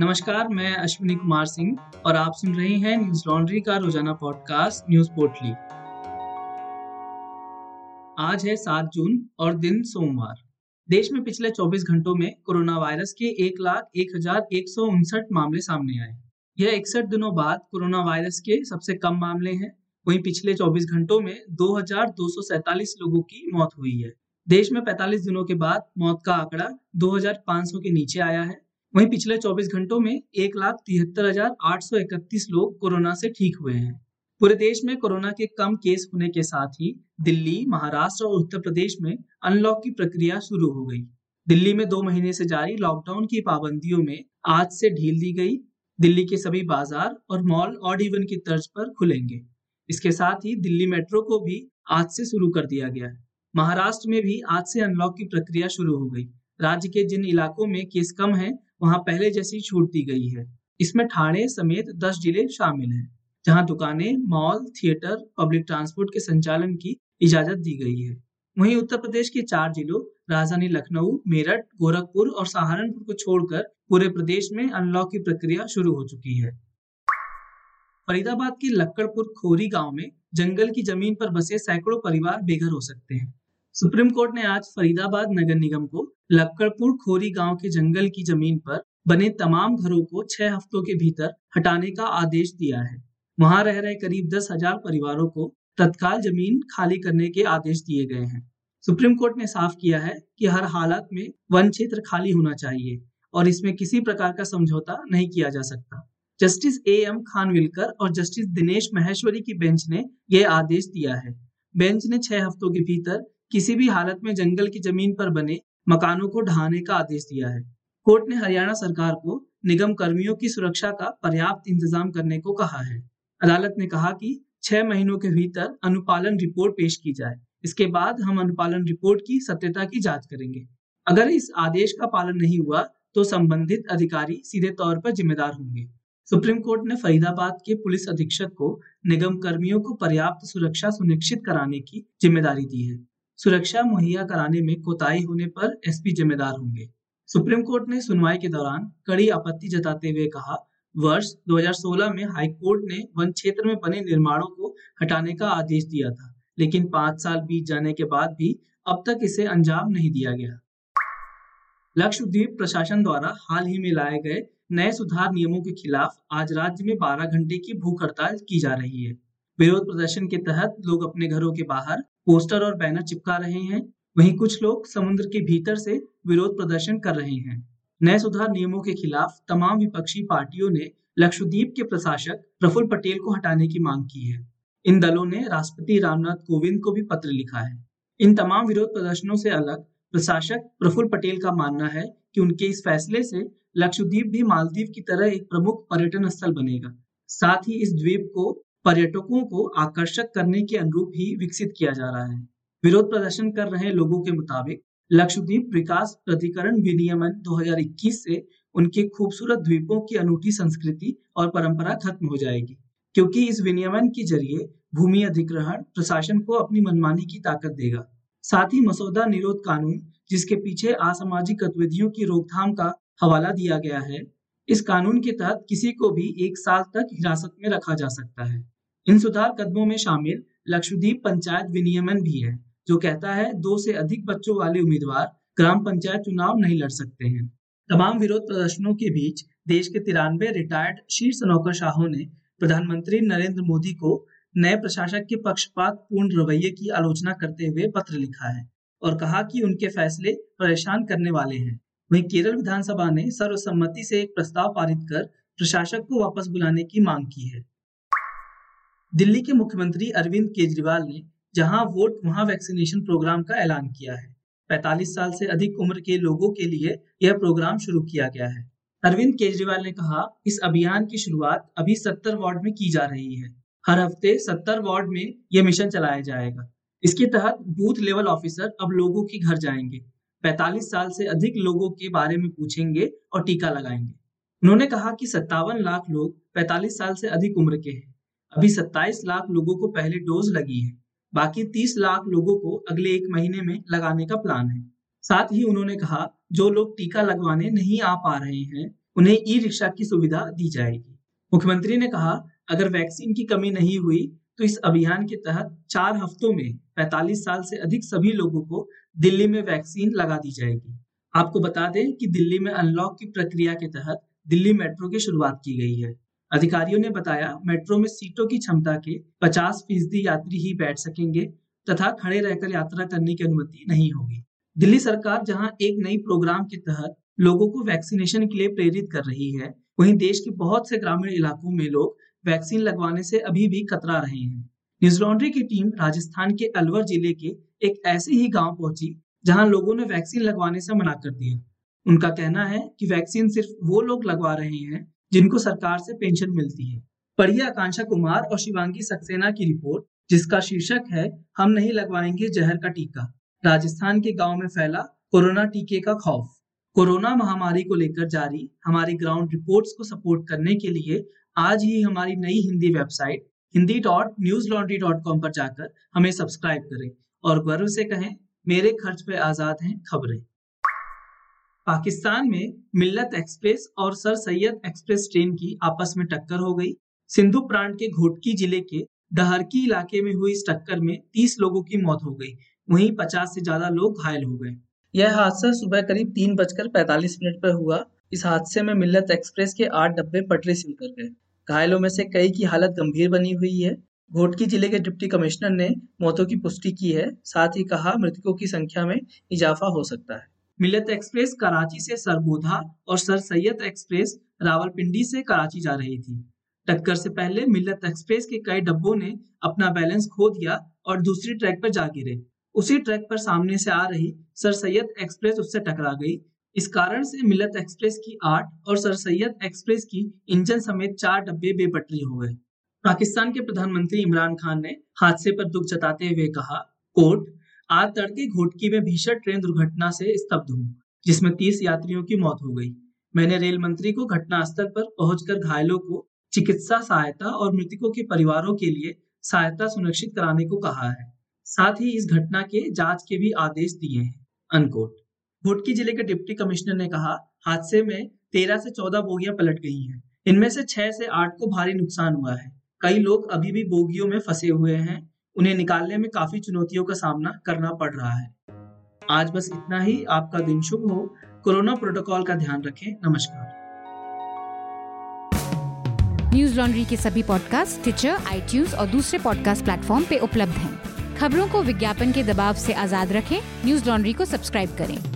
नमस्कार, मैं अश्विनी कुमार सिंह और आप सुन रहे हैं न्यूज़ लॉन्ड्री का रोज़ाना पॉडकास्ट, न्यूज़ पोर्टली। आज है सात जून और दिन सोमवार। देश में पिछले 24 घंटों में कोरोना वायरस के एक लाख एक हज़ार एक सौ उनसठ मामले सामने आए। यह इकसठ दिनों बाद कोरोना वायरस के सबसे कम मामले हैं। वहीं पिछले 24 घंटों में दो लोगों की मौत हुई है। देश में 45 दिनों के बाद मौत का आंकड़ा 2500 के नीचे आया है। वहीं पिछले 24 घंटों में एक लाख तिहत्तर हज़ार आठ सौ इकतीस लोग कोरोना से ठीक हुए हैं। पूरे देश में कोरोना के कम केस होने के साथ ही दिल्ली, महाराष्ट्र और उत्तर प्रदेश में अनलॉक की प्रक्रिया शुरू हो गई। दिल्ली में दो महीने से जारी लॉकडाउन की पाबंदियों में आज से ढील दी गई। दिल्ली के सभी बाज़ार और मॉल ऑड इवन की तर्ज पर खुलेंगे। इसके साथ ही दिल्ली मेट्रो को भी आज से शुरू कर दिया गया है। महाराष्ट्र में भी आज से अनलॉक की प्रक्रिया शुरू हो गई। राज्य के जिन इलाकों में केस कम है वहाँ पहले जैसी छूट दी गई है। इसमें ठाणे समेत दस ज़िले शामिल हैं, जहाँ दुकानें, मॉल, थिएटर, पब्लिक ट्रांसपोर्ट के संचालन की इजाज़त दी गई है। वहीं उत्तर प्रदेश के चार जिलों, राजधानी लखनऊ, मेरठ, गोरखपुर और सहारनपुर को छोड़कर पूरे प्रदेश में अनलॉक की प्रक्रिया शुरू हो चुकी है। फरीदाबाद के लक्कड़पुर खोरी गाँव में जंगल की ज़मीन पर बसे सैकड़ों परिवार बेघर हो सकते हैं। सुप्रीम कोर्ट ने आज फरीदाबाद नगर निगम को लक्कड़पुर खोरी गाँव के जंगल की ज़मीन पर बने तमाम घरों को छह हफ्तों के भीतर हटाने का आदेश दिया है। वहाँ रह रहे करीब दस हज़ार परिवारों को तत्काल ज़मीन खाली करने के आदेश दिए गए हैं। सुप्रीम कोर्ट ने साफ़ किया है कि हर हालत में वन क्षेत्र खाली होना चाहिए और इसमें किसी प्रकार का समझौता नहीं किया जा सकता। जस्टिस ए एम खानविलकर और जस्टिस दिनेश महेश्वरी की बेंच ने यह आदेश दिया है। बेंच ने छह हफ्तों के भीतर किसी भी हालत में जंगल की ज़मीन पर बने मकानों को ढहाने का आदेश दिया है। कोर्ट ने हरियाणा सरकार को निगम कर्मियों की सुरक्षा का पर्याप्त इंतज़ाम करने को कहा है। अदालत ने कहा कि छह महीनों के भीतर अनुपालन रिपोर्ट पेश की जाए। इसके बाद हम अनुपालन रिपोर्ट की सत्यता की जाँच करेंगे। अगर इस आदेश का पालन नहीं हुआ तो संबंधित अधिकारी सीधे तौर पर जिम्मेदार होंगे। सुप्रीम कोर्ट ने फरीदाबाद के पुलिस अधीक्षक को निगम कर्मियों को पर्याप्त सुरक्षा सुनिश्चित कराने की ज़िम्मेदारी दी है। सुरक्षा मुहैया कराने में कोताही होने पर एसपी जिम्मेदार होंगे। सुप्रीम कोर्ट ने सुनवाई के दौरान कड़ी आपत्ति जताते हुए कहा, वर्ष 2016 में हाई कोर्ट ने वन क्षेत्र में बने निर्माणों को हटाने का आदेश दिया था, लेकिन पाँच साल बीत जाने के बाद भी अब तक इसे अंजाम नहीं दिया गया। लक्षद्वीप प्रशासन द्वारा हाल ही में लाए गए नए सुधार नियमों के खिलाफ आज राज्य में 12 घंटे की भूख हड़ताल की जा रही है। विरोध प्रदर्शन के तहत लोग अपने घरों के बाहर पोस्टर और बैनर चिपका रहे हैं। वहीं कुछ लोग समुद्र के भीतर से विरोध प्रदर्शन कर रहे हैं। नए सुधार नियमों के खिलाफ तमाम विपक्षी पार्टियों ने लक्षद्वीप के प्रशासक प्रफुल्ल पटेल को हटाने की मांग की है। इन दलों ने राष्ट्रपति रामनाथ कोविंद को भी पत्र लिखा है। इन तमाम विरोध प्रदर्शनों से अलग प्रशासक प्रफुल्ल पटेल का मानना है कि उनके इस फैसले से लक्षद्वीप भी मालदीव की तरह एक प्रमुख पर्यटन स्थल बनेगा। साथ ही इस द्वीप को पर्यटकों को आकर्षक करने के अनुरूप ही विकसित किया जा रहा है। विरोध प्रदर्शन कर रहे लोगों के मुताबिक लक्षद्वीप विकास प्राधिकरण विनियमन 2021 से उनके खूबसूरत द्वीपों की अनूठी संस्कृति और परंपरा खत्म हो जाएगी, क्योंकि इस विनियमन के ज़रिए भूमि अधिग्रहण प्रशासन को अपनी मनमानी की ताकत देगा। साथ ही मसौदा निरोध कानून, जिसके पीछे असामाजिक गतिविधियों की रोकथाम का हवाला दिया गया है, इस कानून के तहत किसी को भी एक साल तक हिरासत में रखा जा सकता है। इन सुधार कदमों में शामिल लक्षद्वीप पंचायत विनियमन भी है, जो कहता है दो से अधिक बच्चों वाले उम्मीदवार ग्राम पंचायत चुनाव नहीं लड़ सकते हैं। तमाम विरोध प्रदर्शनों के बीच देश के तिरानवे रिटायर्ड शीर्ष नौकर नौकरशाहों ने प्रधानमंत्री नरेंद्र मोदी को नए प्रशासक के पक्षपात पूर्ण रवैये की आलोचना करते हुए पत्र लिखा है और कहा कि उनके फैसले परेशान करने वाले हैं। वहीं केरल विधानसभा ने सर्वसम्मति से एक प्रस्ताव पारित कर प्रशासक को वापस बुलाने की मांग की है। दिल्ली के मुख्यमंत्री अरविंद केजरीवाल ने जहाँ वोट, वहाँ वैक्सीनेशन प्रोग्राम का ऐलान किया है। 45 साल से अधिक उम्र के लोगों के लिए यह प्रोग्राम शुरू किया गया है। अरविंद केजरीवाल ने कहा, इस अभियान की शुरुआत अभी 70 वार्ड में की जा रही है। हर हफ़्ते 70 वार्ड में यह मिशन चलाया जाएगा। इसके तहत बूथ लेवल ऑफिसर अब लोगों के घर जाएँगे। 45 साल से अधिक लोगों के बारे में पूछेंगे और टीका लगाएँगे। उन्होंने कहा कि सत्तावन लाख लोग 45 साल से अधिक उम्र के हैं। अभी 27 लाख लोगों को पहले डोज लगी है, बाकी 30 लाख लोगों को अगले एक महीने में लगाने का प्लान है। साथ ही उन्होंने कहा, जो लोग टीका लगवाने नहीं आ पा रहे हैं, उन्हें ई रिक्शा की सुविधा दी जाएगी। मुख्यमंत्री ने कहा, अगर वैक्सीन की कमी नहीं हुई तो इस अभियान के तहत चार हफ्तों में 45 साल से अधिक सभी लोगों को दिल्ली में वैक्सीन लगा दी जाएगी। आपको बता दें कि दिल्ली में अनलॉक की प्रक्रिया के तहत दिल्ली मेट्रो की शुरुआत की गई है। अधिकारियों ने बताया, मेट्रो में सीटों की क्षमता के 50 फ़ीसदी यात्री ही बैठ सकेंगे तथा खड़े रहकर यात्रा करने की अनुमति नहीं होगी। दिल्ली सरकार जहाँ एक नई प्रोग्राम के तहत लोगों को वैक्सीनेशन के लिए प्रेरित कर रही है, वहीं देश के बहुत से ग्रामीण इलाकों में लोग वैक्सीन लगवाने से अभी भी कतरा रहे हैं। न्यूज़ लॉन्ड्री की टीम राजस्थान के अलवर ज़िले के एक ऐसे ही गाँव पहुँची, जहाँ लोगों ने वैक्सीन लगवाने से मना कर दिया। उनका कहना है कि वैक्सीन सिर्फ़ वो लोग लगवा रहे हैं जिनको सरकार से पेंशन मिलती है। पढ़िए आकांक्षा कुमार और शिवांगी सक्सेना की रिपोर्ट, जिसका शीर्षक है, हम नहीं लगवाएँगे जहर का टीका। राजस्थान के गाँव में फैला कोरोना टीके का खौफ। कोरोना महामारी को लेकर जारी हमारी ग्राउंड रिपोर्ट्स को सपोर्ट करने के लिए आज ही हमारी नई Hindi website, Hindi dot Newslaundry dot com पर जाकर हमें सब्सक्राइब करें और गर्व से कहें, मेरे खर्च पे आज़ाद हैं खबरें। पाकिस्तान में मिल्लत एक्सप्रेस और सर सैयद एक्सप्रेस ट्रेन की आपस में टक्कर हो गई। सिंधु प्रांत के घोटकी ज़िले के डहरकी इलाके में हुई इस टक्कर में 30 लोगों की मौत हो गई। वहीं 50 से ज़्यादा लोग घायल हो गए। यह हादसा सुबह करीब तीन बजकर पैतालीस मिनट पर हुआ। इस हादसे में मिल्लत एक्सप्रेस के आठ डब्बे पटरी से उतर गए। घायलों में से कई की हालत गंभीर बनी हुई है। घोटकी ज़िले के डिप्टी कमिश्नर ने मौतों की पुष्टि की है। साथ ही कहा, मृतकों की संख्या में इजाफा हो सकता है। मिलत एक्सप्रेस कराची से सरगोधा और सर सैयद एक्सप्रेस रावलपिंडी से कराची जा रही थी। टक्कर से पहले मिलत एक्सप्रेस के कई डब्बों ने अपना बैलेंस खो दिया और दूसरी ट्रैक पर जा गिरे। उसी ट्रैक पर सामने से आ रही सर सैयद एक्सप्रेस उससे टकरा गई। इस कारण से मिलत एक्सप्रेस की आठ और सर सैयद एक्सप्रेस की इंजन समेत चार डब्बे बेपटरी हो गए। पाकिस्तान के प्रधानमंत्री इमरान खान ने हादसे पर दुख जताते हुए कहा, कोर्ट आज तड़के घोटकी में भीषण ट्रेन दुर्घटना से स्तब्ध हूँ, जिसमें तीस यात्रियों की मौत हो गई। मैंने रेल मंत्री को घटनास्थल पर पहुंचकर घायलों को चिकित्सा सहायता और मृतकों के परिवारों के लिए सहायता सुनिश्चित कराने को कहा है। साथ ही इस घटना के जाँच के भी आदेश दिए हैं, अनकोट। घोटकी ज़िले के डिप्टी कमिश्नर ने कहा, हादसे में तेरह से चौदह बोगियाँ पलट गई हैं। इनमें से छह से आठ को भारी नुकसान हुआ है। कई लोग अभी भी बोगियों में फंसे हुए हैं। उन्हें निकालने में काफ़ी चुनौतियों का सामना करना पड़ रहा है। आज बस इतना ही। आपका दिन शुभ हो। कोरोना प्रोटोकॉल का ध्यान रखें। नमस्कार। न्यूज़ लॉन्ड्री के सभी पॉडकास्ट ट्विटर आई और दूसरे पॉडकास्ट प्लेटफॉर्म पे उपलब्ध हैं। खबरों को विज्ञापन के दबाव से आज़ाद रखें। न्यूज़ लॉन्ड्री को सब्सक्राइब करें।